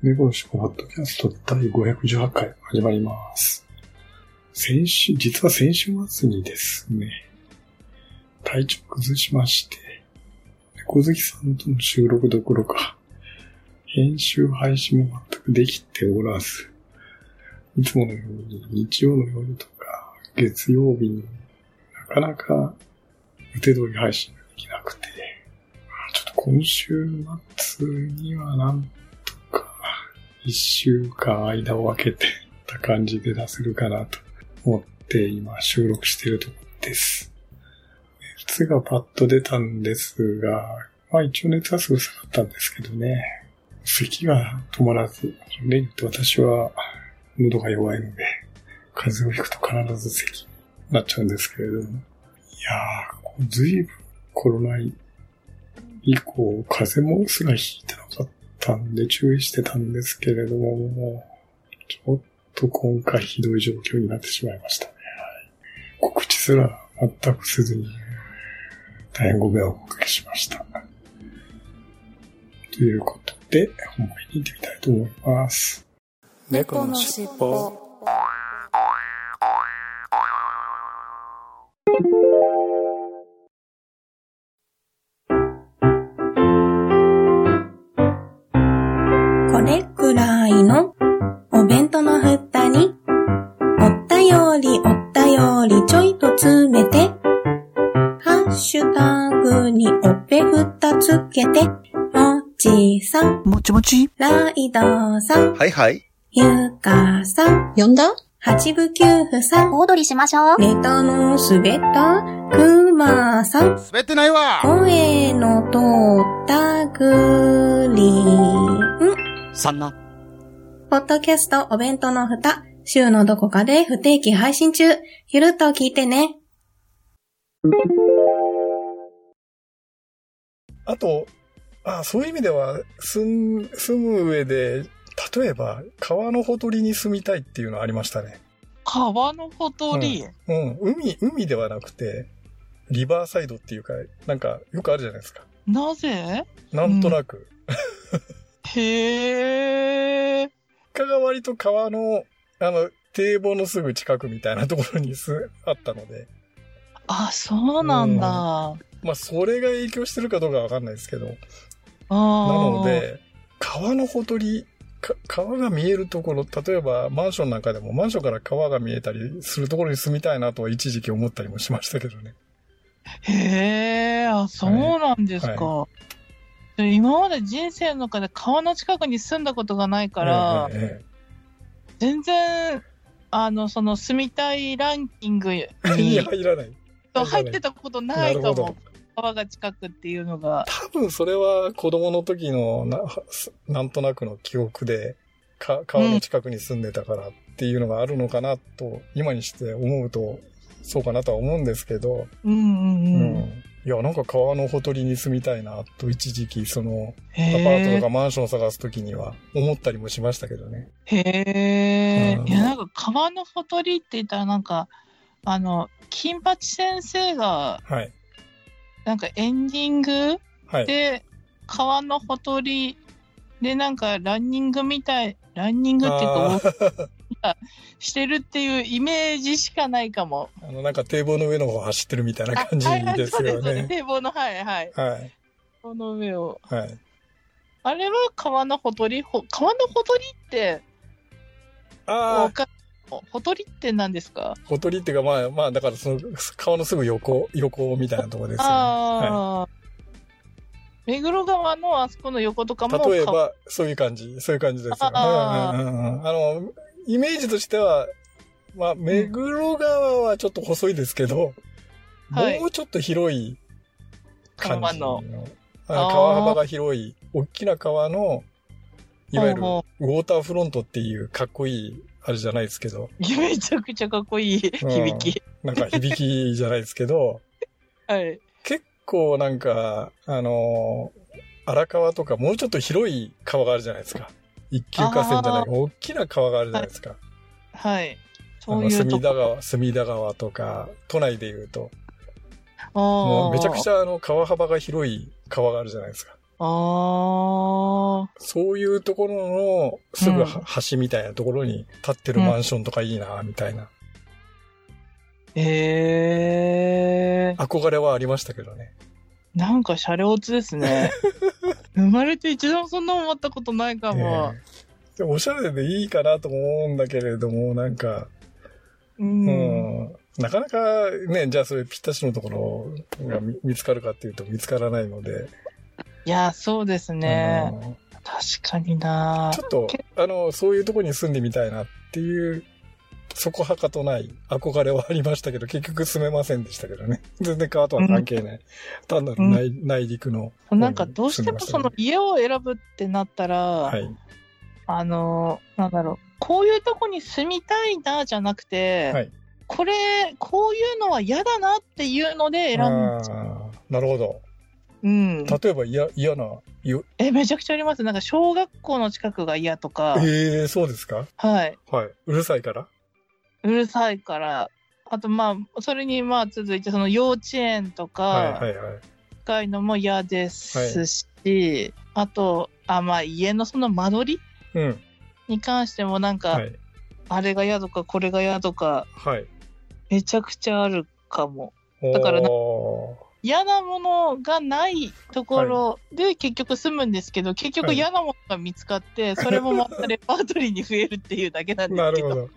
猫のしポッドキャスト第518回始まります。先週、実は先週末にですね、体調崩しまして、猫好きさんとの収録どころか、編集配信も全くできておらず、いつものように日曜の夜とか月曜日になかなか予定通り配信ができなくて、ちょっと今週末にはなん一週間間を空けてた感じで出せるかなと思って今収録しているところです。熱がパッと出たんですが、まあ一応熱はすぐ下がったんですけどね。咳が止まらず、例によって私は喉が弱いので、風邪をひくと必ず咳になっちゃうんですけれども。いやー、ずいぶんコロナ以降、風邪もすらひいてなかったんで注意してたんですけれども、ちょっと今回ひどい状況になってしまいましたね。はい、告知すら全くせずに、大変ご迷惑をおかけしました。ということで、本編に行ってみたいと思います。猫のしっぽこれくらいのお弁当の蓋に、おったよりおったよりちょいと詰めて、ハッシュタグにおっぺふたつけて、もちさん、もちもち。ライドさん、はいはい。ゆかさん、呼んだ？八部九夫さん、小躍りしましょう。ネタの滑ったくまさん、滑ってないわ声の通ったグリーン。そんな。ポッドキャストお弁当の蓋、週のどこかで不定期配信中。ゆるっと聞いてね。あと、あそういう意味では、住ん住む上で、例えば、川のほとりに住みたいっていうのありましたね。川のほとり、うん、海、海ではなくて、リバーサイドっていうか、なんか、よくあるじゃないですか。なぜ？なんとなく。へえ。他が割と川の、あの、堤防のすぐ近くみたいなところにすあったので、あ、そうなんだ。まあ、それが影響してるかどうかわかんないですけど、ななの、で、川のほとり、か川が見えるところ、例えばマンションなんかでもマンションから川が見えたりするところに住みたいなとは一時期思ったりもしましたけどね。へえ、あ、そうなんですか。で今まで人生の中で川の近くに住んだことがないから、ええ全然、あの、その住みたいランキングに入らない。入ってたことないかも。川が近くっていうのが。多分それは子供の時のな、なんとなくの記憶で、か川の近くに住んでたからっていうのがあるのかなと、今にして思うと、そうかなとは思うんですけど、うんうんううん。ん。いや、なんか川のほとりに住みたいなと一時期、その、アへパートとえか。マンションを探す時には思ったりもしましたけどね。へえう。んいや、なんか川のほとりって言ったらなんか、あの、金八先生が、はい。なんかエンディングはい。で、川のほとりでなんかランニングみたい、ランニングっていうか、ウォークあしてるっていうイメージしかないかも。ーあの、なんか堤防の上の方走ってるみたいなあ感じはいはいですよね。堤防の、はいはい。はい。この上を。はい。あれは川のほとり？ほ川のほとりって、ああ、ほとりって何ですか？ほとりっていうか、まあ、まあ、だからその、川のすぐ横、横みたいなところですよね。はああ、目黒川のあそこの横とかもい。例え川ば、そういう感じ、そういう感じですよね。あーうんうんうんあの、イメージとしては、まあ、目黒川はちょっと細いですけど、はいもうちょっと広い感じ川のあ川幅が広い、大きな川の、いわゆるウほォーターフロントっていうかっこいい、あれじゃないですけど、めちゃくちゃかっこいい響き。なんか響きじゃないですけど、はい。結構なんか、あのー荒川とかもうちょっと広い川があるじゃないですか。一級河川じゃないあ、大きな川があるじゃないですか。はい。あの、そういう。隅田川、隅田川とか、都内で言うと、ももうめちゃくちゃ。ゃあの川幅が広い川があるじゃないですか。ああ。そういうところのすぐうんは橋みたいなところに建ってるマンションとかいいな、みたいな。ええ憧れはありましたけどね。なんかシャレオツですね。生まれて一度もそんな思ったことないかも。ええでもおしゃれでいいかなとも思うんだけれども、なんか、う。うんん、なかなかね、じゃあそれぴったしのところが見見つかるかっていうと見つからないので、いや、そうですね。うん確かになちょっと、あの、そういうところに住んでみたいなっていう、そこはかとない憧れはありましたけど、結局住めませんでしたけどね。全然川とは関係ない。単なる内,、内陸の。なんかどうしてもその家を選ぶってなったら、はい。あの、なんだろう、こういうとこに住みたいなじゃなくて、はい。これ、こういうのは嫌だなっていうので選んじゃう。あーなるほど。うん。例えば嫌、嫌な、よえ、めちゃくちゃあります。なんか小学校の近くが嫌とか、ええそうですか？はい。はい。うるさいから？うるさいから、あとまあ、それにまあ続いて、その幼稚園とはいか、はいのも嫌ですし、あと、あ、まあ家のその間取りうん。に関してもなんか、はい。あれが嫌とかこれが嫌とか、はい。めちゃくちゃあるかも。だから嫌なものがないところで結局住むんですけど、結局はい嫌なものが見つかって、それもまたレパートリーに増えるっていうだけなんですけど、なるほど。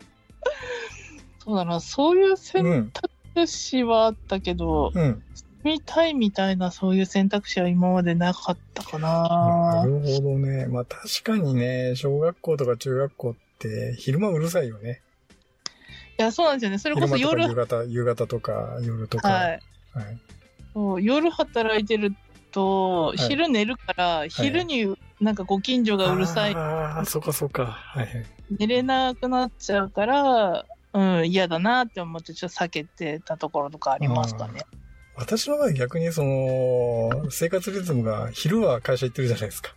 そうだな、そういうう選ん。択肢はあったけど、うん。住みたいみたいなそういう選択肢は今までなかったかな。なるほどね。まあ確かにね、小学校とか中学校って昼間うるさいよね。いや、そうなんですよね。それこ昼そ夜、夕方、夕方とか夜とか。はい。はい。そう夜働いてると、い昼寝るから、昼になんかご近所がうるさい、ああ、そうかそうか。はいはい。寝れなくなっちゃうから、うん、嫌だなって思ってちょっと避けてたところとかありますかね。私の場合逆にその、生活リズムが昼は会社行ってるじゃないですか。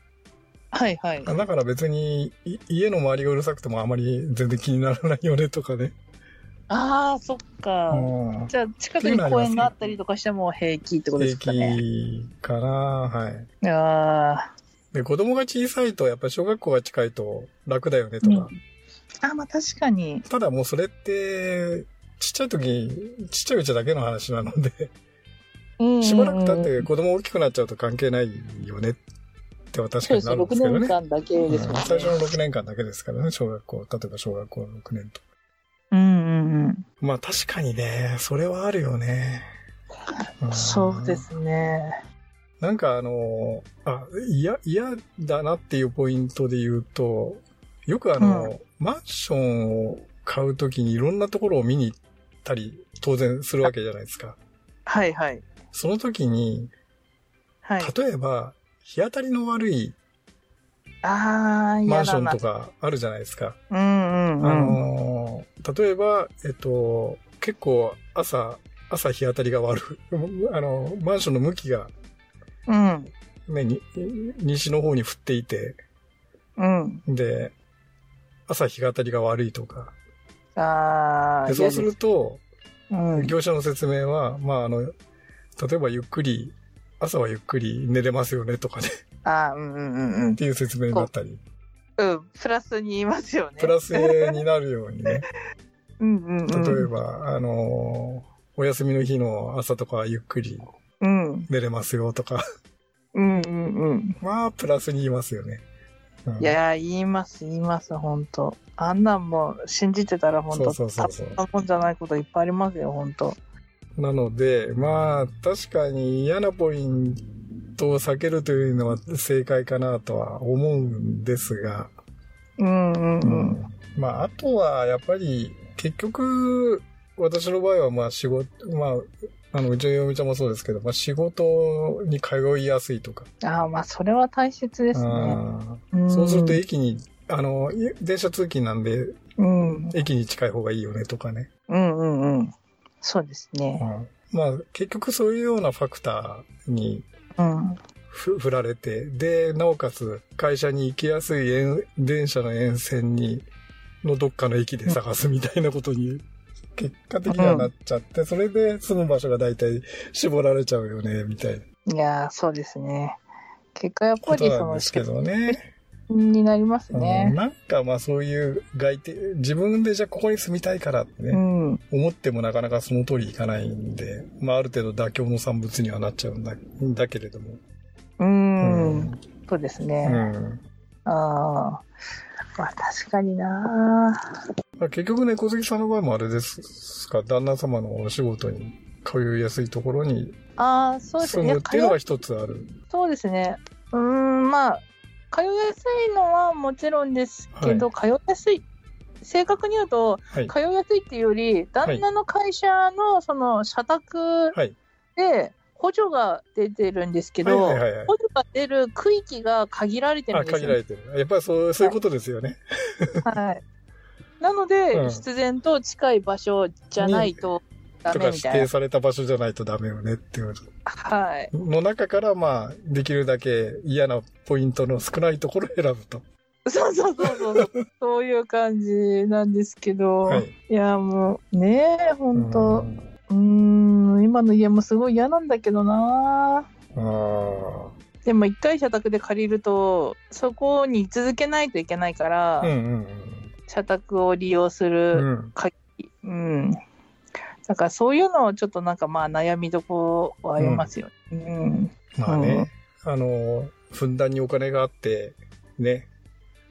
はいはい。だから別にい家の周りがうるさくてもあまり全然気にならないよねとかね。ああ、そっか。うんじゃあ、近くに公園があったりとかしても平気ってことで平すかね。気かなはい。いやで、子供が小さいとやっぱり小学校が近いと楽だよねとか。ーうんあ、まあ確かに。ただもうそれって、ちっちゃい時、ちっちゃいうちだけの話なので、うんしばらく経って子供大きくなっちゃうと関係ないよねっては確かそうですね、6になるんですけどね最初の6年間だけですからね、小学校。例えば小学校6年と。うんうんまあ確かにね、それはあるよね。うん。そうで。すね。なんかあの、あ、嫌、嫌だなっていうポイントで言うと、よくあの、マンションを買うときにいろんなところを見に行ったり、当然するわけじゃないですか。はいはい。その時に、はい。例えば、日当たりの悪いマンションと。かあるじゃないですか。うんうんうん。あのー例えば、えっと、結構朝、朝日当たりが悪い。あの、マンションの向きがうん。ね、に西の方に振っていて、うん。で、朝日当たりが悪いとか。ああ、でそうすると、うん。業者の説明は、まあ、あの、例えばゆっくり、朝はゆっくり寝れますよねとかね、ああ、うんうんうんうんっ。ていう説明になったり、うん、プラスに言いますよね。プラスになるようにね、うんうんうん。例えば、あのーお休みの日の朝とかはゆっくりうん。寝れますよとか、うんうんうん。まあ、プラスに言いますよね。うんいやー、言います、言います、ほんと。あんなんもう信じてたらほんと、そうそうそうそうもんじゃないこといっぱいありますよ、ほんと。なので、まあ、確かに嫌なポイントを避けるというのは正解かなとは思うんですが、うんうんうん。まあ、あとは、やっぱり、結局、私の場合は、まあ、仕事、まあ、あの、うちの嫁ちゃんもそうですけど、まあ、仕事に通いやすいとか。ああ、まあ、それは大切ですね。うんそうすると駅に、あの、い電車通勤なんで、うん。駅に近い方がいいよねとかね。うんうんうん。そうですね。うんまあ、結局そういうようなファクターにうん。ふ振られて、で、なおかつ会社に行きやすい沿電車の沿線に、のどっかの駅で探すみたいなことに、結果的にはなっちゃって、それで住む場所が大体絞られちゃうよね、みたいないやー、そうですね。結果やっぱりそのですけどね。になりますうんね。なんかまあそういう外定、自分でじゃあここに住みたいからってね、うん。思ってもなかなかその通りいかないんで、まあある程度妥協の産物にはなっちゃうんだだけれども。う。うんそうですうね。んああ。まあ確かになまあ結局ね、小杉さんの場合もあれですか、旦那様のお仕事に通いやすいところにああ、そうですね。住むっていうのが通一つある。そうですね。うーん、まあ、通いやすいのはもちろんですけど、通いやすい。正確に言うと、はい。通いやすいっていうより、旦那の会社のその社宅はい。で補助が出てるんですけはいど、はいはいはい補助が出る区域が限られてるあ、んですよ。限られてる。やっぱりそう、そういうことですよね。はい。なので、うん必然と近い場所じゃないとダとか指メみたいな。定された場所じゃないとダメよねっていうはい。の中から、まあ、できるだけ嫌なポイントの少ないところを選ぶと。そうそうそうそう。そういう感じなんですけど、はい。いや、もう、ねえ、ほんうと。んうーん、今の家もすごい嫌なんだけどなあーでも一回社宅で借りると、そこに居続けないといけないから、うんうん社宅を利用すうん。うる、ん。うん。だからそういうのをちょっとなんかまあ悩みどころはありますよ。うん。まあね、あの、ふんだんにお金があって、ね、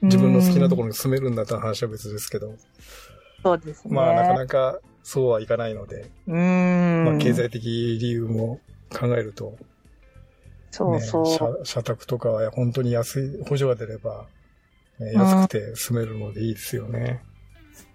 自分の好きなところに住めるんだったら話は別ですけど、そうですね。まあなかなかそうはいかないので、うーん。まあ経済的理由も考えると、そうそう。ね、社社宅とかは本当に安い、補助が出れば、ね安くて住めるのでいいですよね。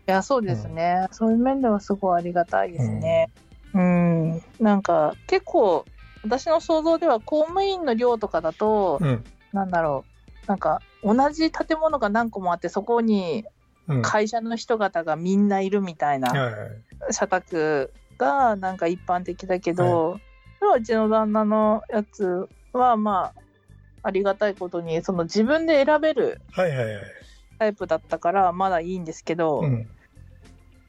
いや、そうですね。そういう面ではすごいありがたいですね。うん。なんか、結構、私の想像では公務員の寮とかだと、うん。なんだろう。なんか、同じ建物が何個もあって、そこにうん。会社の人方がみんないるみたいなはいはい。社宅がなんか一般的だけど、それはうちの旦那のやつは、まあ、ありがたいことに、その自分で選べる。タイプだったから、まだいいんですけど、うん。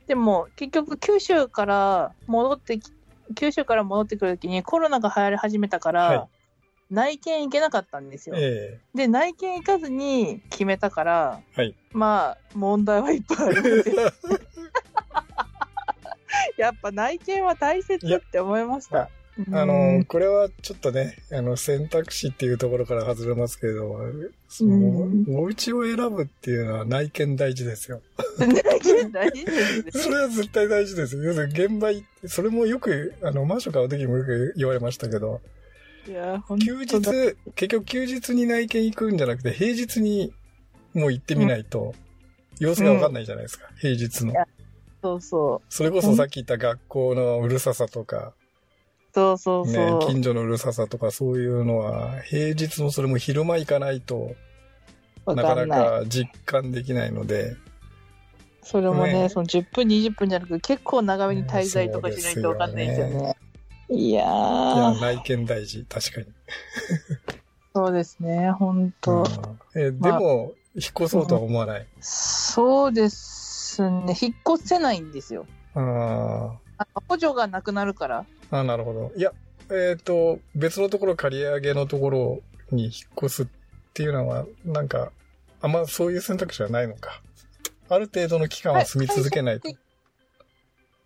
でも結局九州から戻ってき九州から戻ってくるときにコロナが流行り始めたから、はい内見行けなかったんですよ。えで内見行かずに決めたから、はいまあ問題はいっぱいある。やっぱ内見は大切って思いました。あうの、んこれはちょっとね、あの、選択肢っていうところから外れますけど、そうんの、お家を選ぶっていうのは内見大事ですよ。内見大事ですね。それは絶対大事ですよ。要するに現場行って、それもよく、あの、マンション買う時にもよく言われましたけど、いや本休日結局休日に内見行くんじゃなくて、平日にもう行ってみないと、様子がわかんないじゃないですか、平日のそうそうそれこそさっき言った学校のうるささとか、そうそうねそう、、近所のうるささとかそういうのは、平日のそれも昼間行かないとわなかなか実感できないので、それもね、ね。その10分、20分じゃなく結構長めに滞在とかしないとわかんないですよね。いやいや、ー、内見大事、確かに。そうですね、本当、うん。えでも、引っ越そうとは思わない？そうですね、引っ越せないんですよ。ああ補助がなくなるから。ーあ、なるほど。いや、えっ、と、別のところ、借り上げのところに引っ越すっていうのは、なんか、あんまそういう選択肢はないのか。ある程度の期間は住み続けないとはい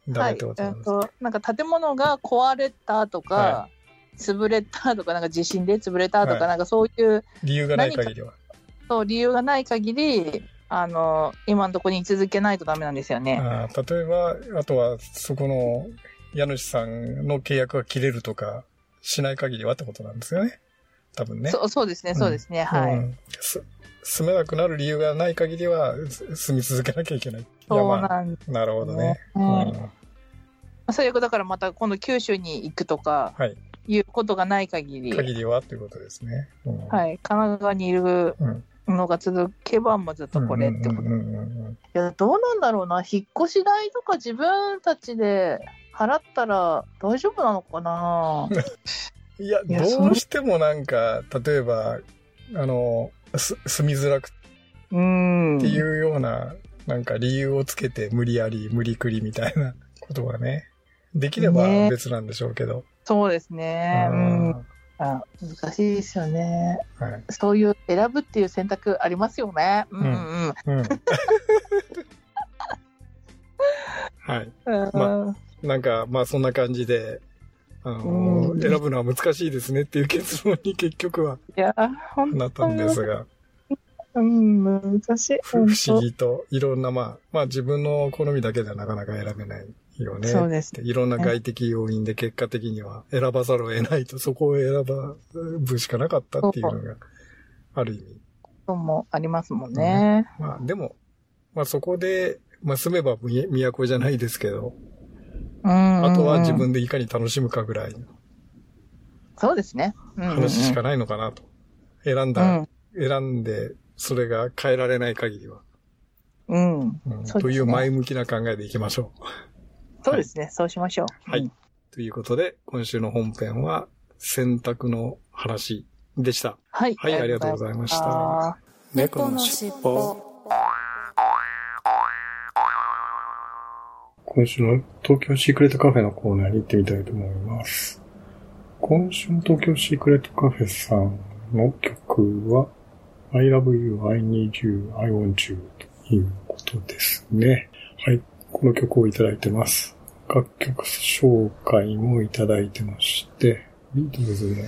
ダメってことなんですか。と、なんか建物が壊れたとか、は潰れたとか、なんか地震で潰れたとか、はいなんかそういう理由がない限りは。そう理由がない限り、あの、今のところに居続けないとダメなんですよね。あー例えば、あとは、そこの家主さんの契約が切れるとか、しない限りはってことなんですよね。多分ね。そうそうですね、そうですね、はい。うんす住めなくなる理由がない限りはす住み続けなきゃいけない。そうまあ、なんでなるほどね。すね。はいうん最悪だからまた今度九州に行くとかはい。いうことがない限り、限りはということですね。うんはい、神奈川にいるうんのが続けばもうずっとこれってこと。いや、どうなんだろうな。引っ越し代とか自分たちで払ったら大丈夫なのかないや、どうしてもなんか、例えば、あの、す住みづらくうん。っていうような、なんか理由をつけて無理やり、無理くりみたいなことがね、できればね別なんでしょうけど。そうですね。ううんん。あ難しいですよね。はい。そういう選ぶっていう選択ありますよね。うんうんうん。はい。うん。まなんか、まあそんな感じで、あの、うん選ぶのは難しいですねっていう結論に 結局はいや、本なったんですが、当うん、難しい。不不思議といろんな、まあ、まあ自分の好みだけではなかなか選べないよね。そうですいろんな外的要因で結果的には選ばざるを得ないと、そこを選ばぶしかなかったっていうのが、ある意味。こともありますもんね。まあでも、まあそこで、まあ住めばみ都じゃないですけど、うん。あとは自分でいかに楽しむかぐらいのそうですね。うんうんうん話しかないのかなと。選んうだ、ん。選んで、それが変えられない限りは。うん。うんそうねという前向きな考えでいきましょう。そうですね。そうしましょう。はいうんということで、今週の本編は、選択の話でした。はい。はい、ありがとうございましあた。猫のしっぽ。今週の東京シークレットカフェのコーナーに行ってみたいと思います。今週の東京シークレットカフェさんの曲は I love you, I need you, I want you ということですね。はい。この曲をいただいてます。楽曲紹介もいただいてまして、ビートルズの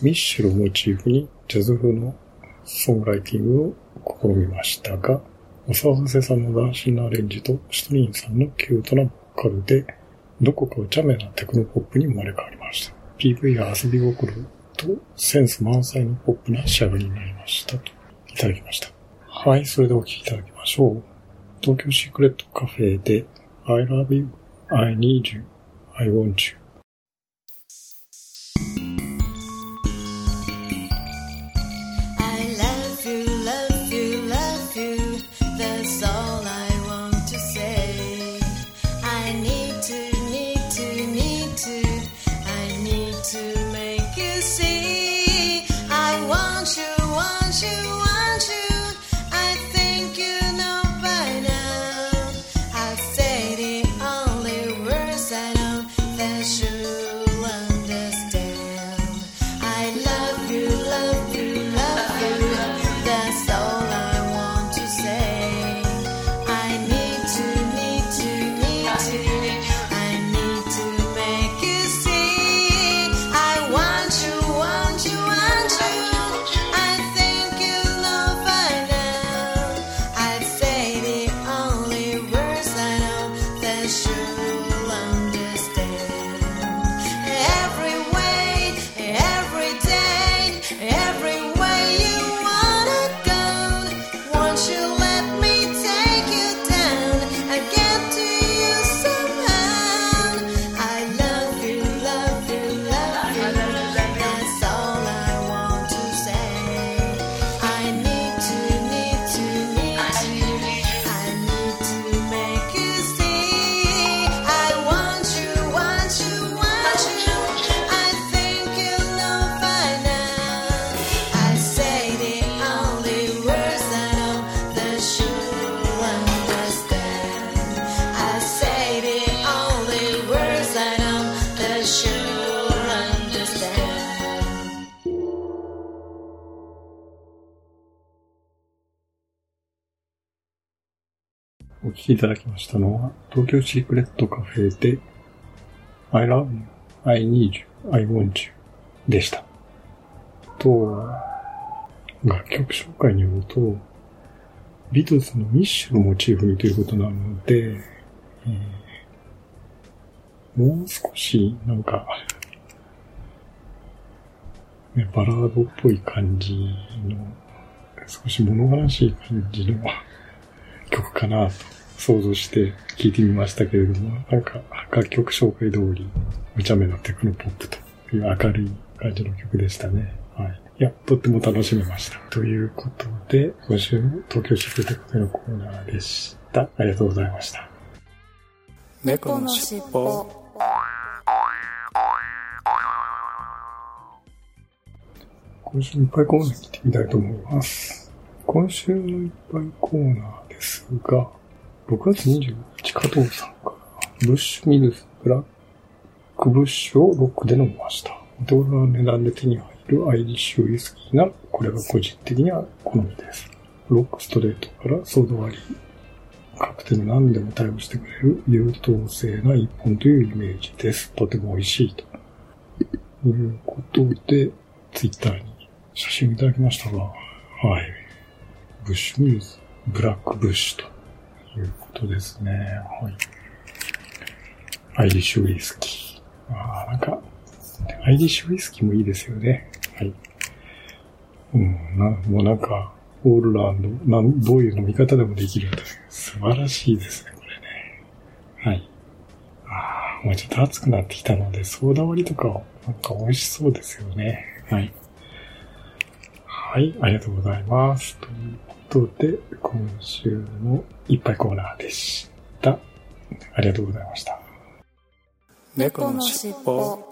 ミッシェルをモチーフにジャズ風のソングライティングを試みましたが、お騒がせさんの斬新なアレンジとシトリーンさんのキュートなボーカルで、どこかお茶目なテクノポップに生まれ変わりました。PV や遊び心とセンス満載のポップな仕上がりになりましたといただきました。はい、それでお聴きいただきましょう。東京シークレットカフェで I love you, I need you, I want you. I love you, きいただきましたのは、東京シークレットカフェで I love you, I need you, I want you. でした。と、楽曲紹介によると、ビートルズのミッシュのモチーフにということなので、えーもう少しなんか、ね、バラードっぽい感じの、少し物悲しい感じの曲かなと。想像して聞いてみましたけれども、なんか楽曲紹介通り、無茶目なテクノポップという明るい感じの曲でしたね。はい。いや、とっても楽しめました。ということで、今週の東京シフトテのコーナーでした。ありがとうございました。猫のしっぽ今週のいっぱいコーナー行ってみたいと思います。今週のいっぱいコーナーですが、6月25日加藤さんから、ブッシュミルズブラックブッシュをロックで飲みました。お手頃な値段で手に入るアイリッシュウイスキーが、これが個人的には好みです。ロックストレートからソード割り、カクテル何でも対応してくれる優等生な一本というイメージです。とても美味しいと。いうことで、ツイッターに写真をいただきましたが、はい。ブッシュミルズ、ブラックブッシュとということですね。はい。アイリッシュウイスキー。ああ、なんか、アイリッシュウイスキーもいいですよね。はい。うん、な、もうなんか、オールランド、なん、どういう飲み方でもできるという、素晴らしいですね、これね。はい。ああ、もうちょっと暑くなってきたので、ソーダ割りとか、なんか美味しそうですよね。はい。はい、ありがとうございます。というとで、今週のいっぱいコーナーでした。ありがとうございました。猫のしっぽこ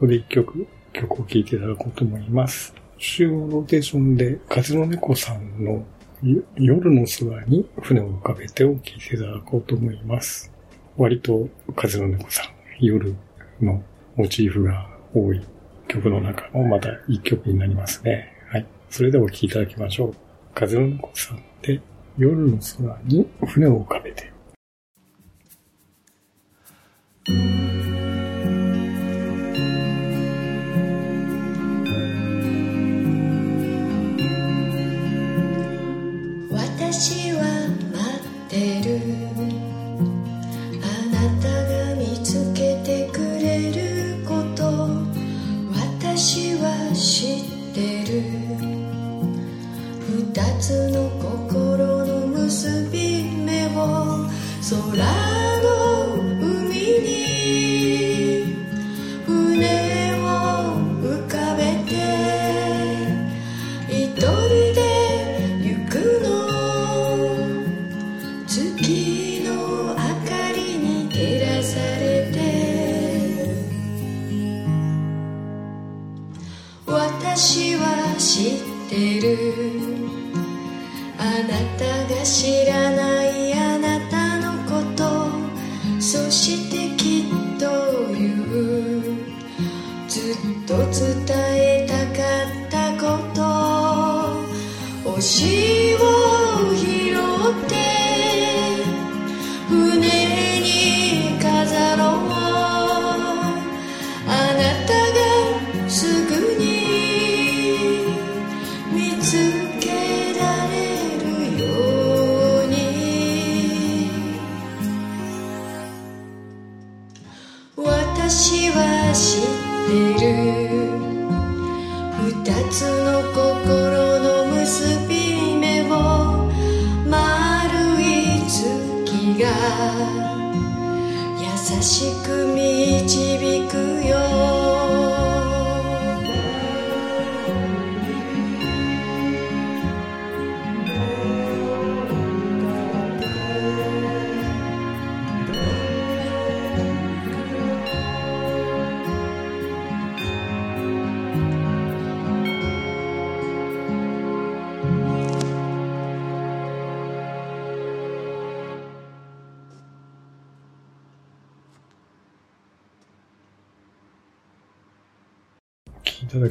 こで一曲、曲を聴いていただこうと思います。週のローテーションで、風の猫さんのよ夜の空に船を浮かべてを聴いていただこうと思います。割と風の猫さん、夜のモチーフが多い曲の中のまた一曲になりますね。はい。それではお聴きいただきましょう。風の猫さんで夜の空に船を浮かべて。を空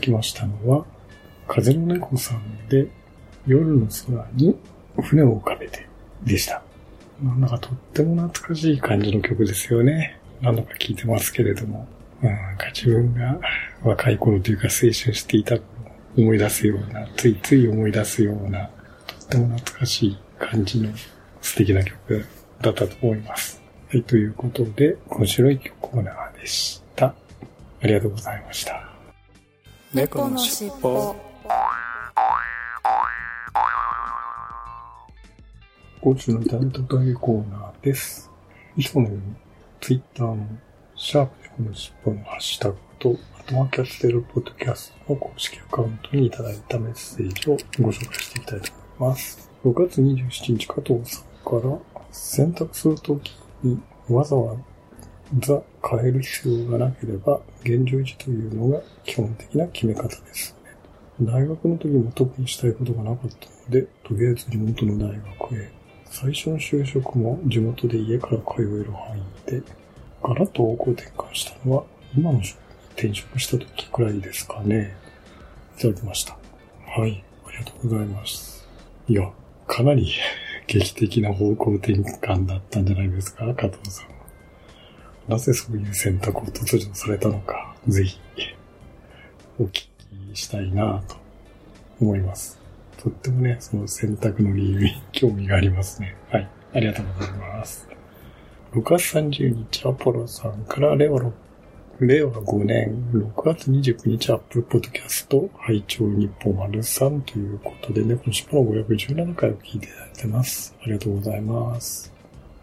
きましたのは、風の猫さんで夜の空に船を浮かべてでした。なんだかとっても懐かしい感じの曲ですよね。何度か聴いてますけれども。なんか自分が若い頃というか青春していた頃を思い出すような、ついつい思い出すような、とっても懐かしい感じの素敵な曲だったと思います。はい、ということで、今週の一曲コーナーでした。ありがとうございました。猫のしっぽ今週のイントお便りコーナーです。いつものように、ツイッターのシャープでこの尻尾のハッシュタグと、あとはキャステルポッドキャストの公式アカウントにいただいたメッセージをご紹介していきたいと思います。6月27日加藤さんから、選択するときにわざわざ変える必要がなければ、現状維持というのが基本的な決め方です。大学の時も特にしたいことがなかったので、とりあえず地元の大学へ。最初の就職も地元で家から通える範囲で、ガラッと方向転換したのは、今の職に転職した時くらいですかね。いただきました。はい、ありがとうございます。いや、かなり 劇的な方向転換だったんじゃないですか、加藤さん。なぜそういう選択を突如されたのか、ぜひ、お聞きしたいなと思います。とってもね、その選択の理由に興味がありますね。はい。ありがとうございます。6月30日、アポロさんから令和6令和5年6月29日アップルポッドキャスト拝聴日本丸さんということでね、この尻尾の517回を聞いていただいてます。ありがとうございます。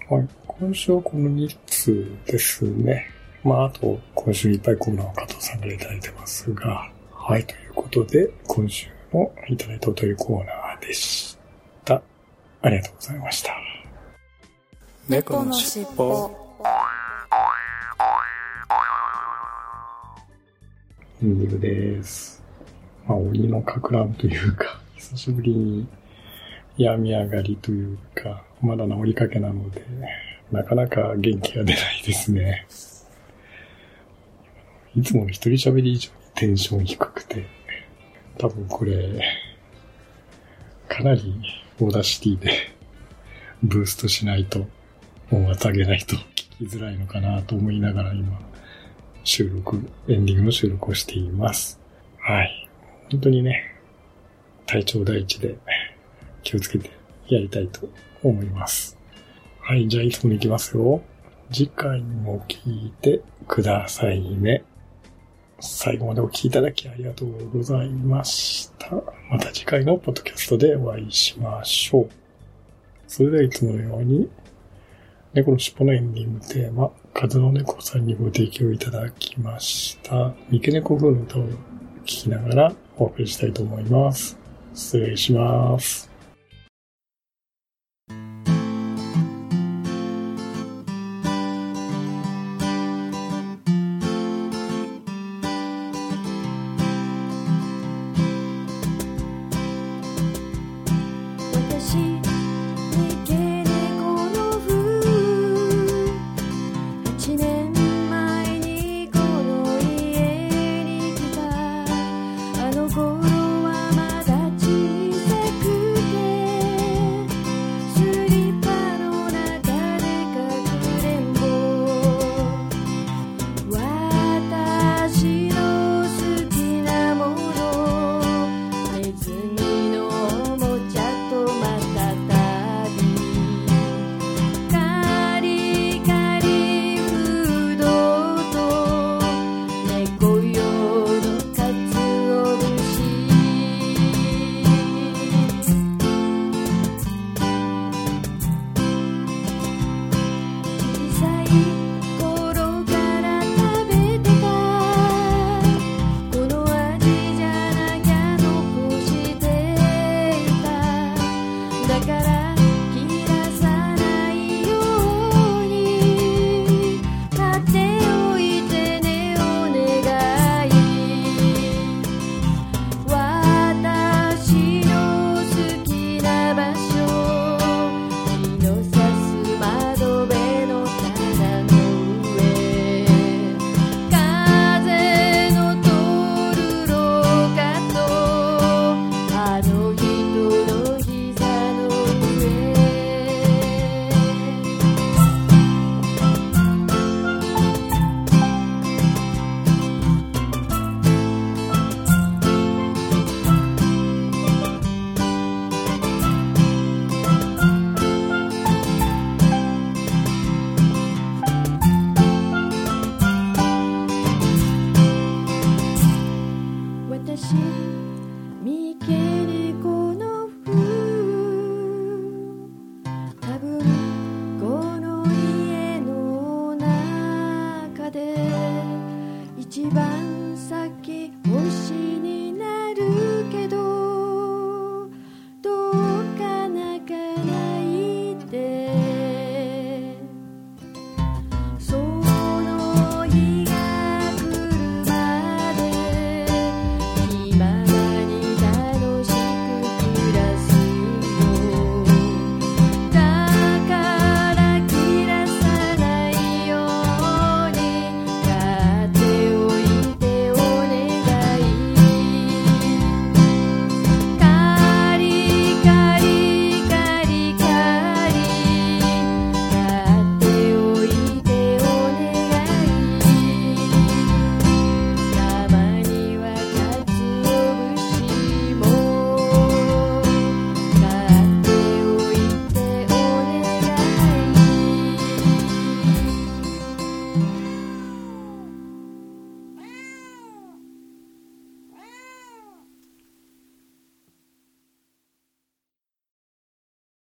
はい。今週はこの2通ですね。まあ、あと、今週いっぱいコーナーを加藤さんからいただいてますが、はい。ということで、今週のいただいたお便りコーナーでした。ありがとうございました。猫のしっぽ。エンディングです。まあ、鬼のかく乱というか、久しぶりに病み上がりというか、まだ治りかけなので、なかなか元気が出ないですね。いつもの一人喋り以上にテンション低くて、多分これ、かなり Audacity で ブーストしないと、音圧上げないと聞きづらいのかなと思いながら今、収録、エンディングの収録をしています。はい。本当にね、体調第一で気をつけてやりたいと思います。はい、じゃあいつものいきますよ。次回も聞いてくださいね。最後までお聞きいただきありがとうございました。また次回のポッドキャストでお会いしましょう。それではいつものように、猫の尻尾のエンディングテーマ、風の猫さんにご提供いただきました。三毛猫風の歌を聴きながらお送りしたいと思います。失礼します。